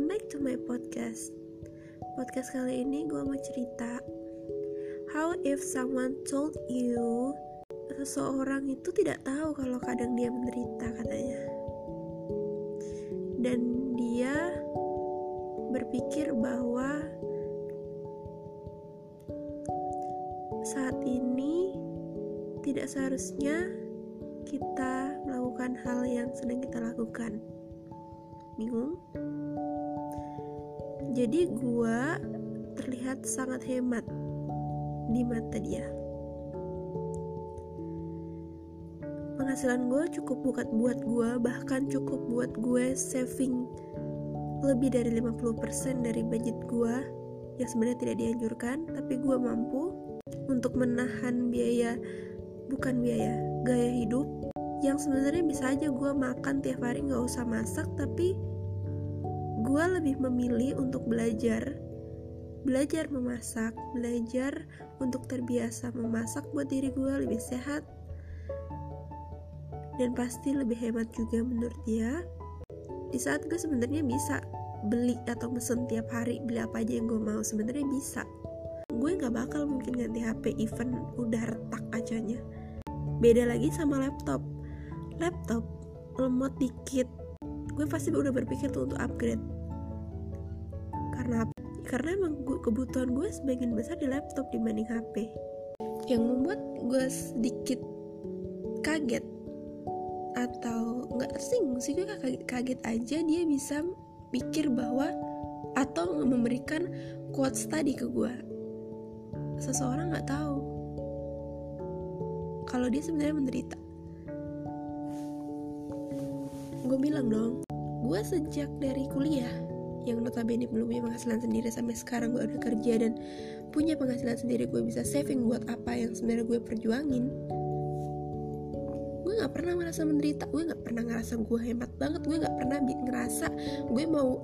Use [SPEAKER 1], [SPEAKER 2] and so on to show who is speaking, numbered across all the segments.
[SPEAKER 1] welcome back to my podcast. Podcast kali ini gue mau cerita How if someone told you Seseorang itu tidak tahu kalau kadang dia menderita katanya Dan dia berpikir bahwa Saat ini tidak seharusnya kita melakukan hal yang sedang kita lakukan bingung. Jadi gue terlihat sangat hemat di mata dia. Penghasilan gue cukup buat buat gue bahkan cukup buat gue saving lebih dari 50% dari budget gue yang sebenarnya tidak dianjurkan tapi gue mampu untuk menahan biaya bukan biaya gaya hidup yang sebenarnya bisa aja gue makan tiap hari nggak usah masak tapi gue lebih memilih untuk belajar. Belajar memasak belajar untuk terbiasa memasak buat diri gue lebih sehat dan pasti lebih hemat juga menurut dia. Di saat gue sebenarnya bisa beli atau mesen tiap hari beli apa aja yang gue mau sebenarnya bisa. Gue nggak bakal mungkin ganti HP event udah retak kacanya beda lagi sama laptop. Laptop lemot dikit gue pasti udah berpikir tuh untuk upgrade. Karena karena emang gue, kebutuhan gue sebagian besar di laptop dibanding HP yang membuat gue sedikit kaget atau nggak tersinggung sih gue kaget, kaget aja dia bisa pikir bahwa atau memberikan quotes tadi ke gue. Seseorang nggak tahu kalau dia sebenarnya menderita. Gue bilang dong gue sejak dari kuliah yang notabene belum punya penghasilan sendiri sampai sekarang gue udah kerja dan punya penghasilan sendiri gue bisa saving buat apa yang sebenarnya gue perjuangin. Gue nggak pernah ngerasa menderita gue nggak pernah ngerasa gue hemat banget gue nggak pernah ngerasa gue mau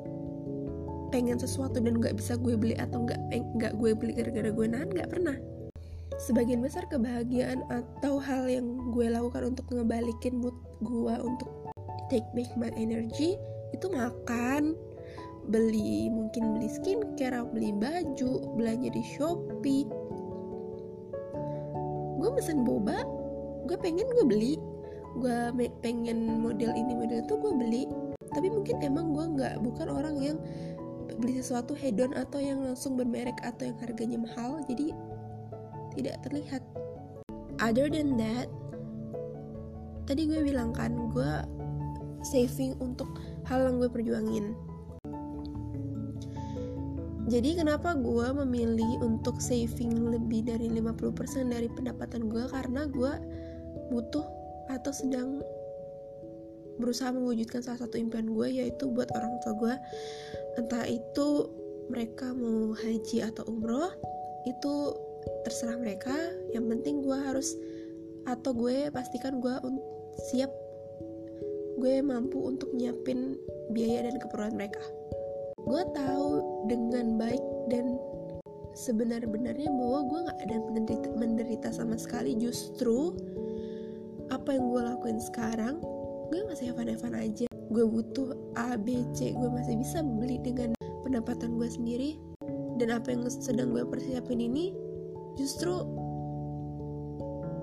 [SPEAKER 1] pengen sesuatu dan nggak bisa gue beli atau nggak nggak gue beli gara-gara gue nahan nggak pernah. Sebagian besar kebahagiaan atau hal yang gue lakukan untuk ngebalikin mood gue untuk take back my energy itu makan beli mungkin beli skincare beli baju belanja di shopee. Gue mesen boba gue pengen gue beli. Gue pengen model ini model itu gue beli. Tapi mungkin emang gue nggak bukan orang yang beli sesuatu hedon atau yang langsung bermerek atau yang harganya mahal. Jadi tidak terlihat. Other than that tadi gue bilang kan gue saving untuk hal yang gue perjuangin. Jadi kenapa gue memilih untuk saving lebih dari 50% dari pendapatan gue? Karena gue butuh atau sedang berusaha mewujudkan salah satu impian gue yaitu buat orang tua gue. Entah itu mereka mau haji atau umroh itu terserah mereka. Yang penting gue harus atau gue pastikan gue siap gue mampu untuk nyiapin biaya dan keperluan mereka. Gue tahu dengan baik dan sebenar-benarnya bahwa gue gak ada menderita, menderita sama sekali. Justru apa yang gue lakuin sekarang gue masih evan-evan aja. Gue butuh A, B, C. Gue masih bisa beli dengan pendapatan gue sendiri. Dan apa yang sedang gue persiapin ini justru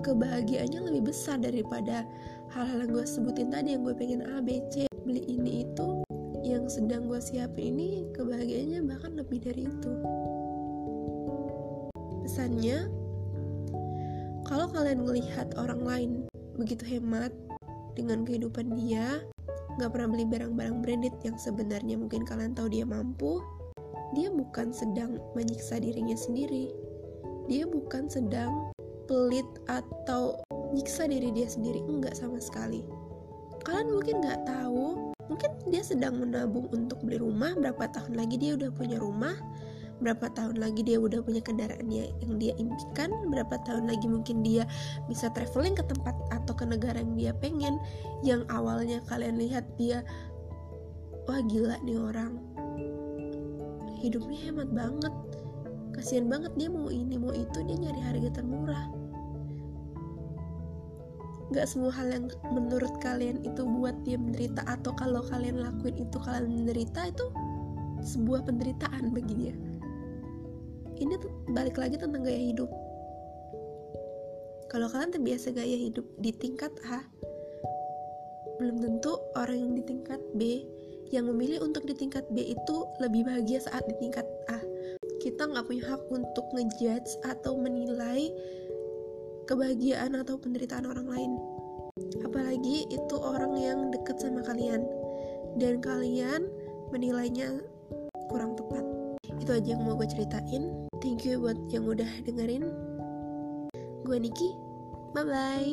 [SPEAKER 1] kebahagiaannya lebih besar daripada hal-hal yang gue sebutin tadi yang gue pengen A, B, C beli ini itu yang sedang gue siapin ini kebahagiaannya bahkan lebih dari itu. Pesannya kalau kalian melihat orang lain begitu hemat dengan kehidupan dia nggak pernah beli barang-barang branded yang sebenarnya mungkin kalian tahu dia mampu dia bukan sedang menyiksa dirinya sendiri. Dia bukan sedang pelit atau nyiksa diri dia sendiri enggak sama sekali. Kalian mungkin nggak tahu mungkin dia sedang menabung untuk beli rumah berapa tahun lagi dia udah punya rumah berapa tahun lagi dia udah punya kendaraan yang dia impikan berapa tahun lagi mungkin dia bisa traveling ke tempat atau ke negara yang dia pengen yang awalnya kalian lihat dia wah gila nih orang. Hidupnya hemat banget kasihan banget dia mau ini mau itu dia nyari harga termurah. Gak semua hal yang menurut kalian itu buat dia menderita atau kalau kalian lakuin itu kalian menderita itu sebuah penderitaan bagi dia. Ini tuh balik lagi tentang gaya hidup. Kalau kalian terbiasa gaya hidup di tingkat A belum tentu orang yang di tingkat B yang memilih untuk di tingkat B itu lebih bahagia saat di tingkat kita nggak punya hak untuk ngejudge atau menilai kebahagiaan atau penderitaan orang lain. Apalagi itu orang yang deket sama kalian. Dan kalian menilainya kurang tepat. Itu aja yang mau gue ceritain. Thank you buat yang udah dengerin. Gue Niki. Bye bye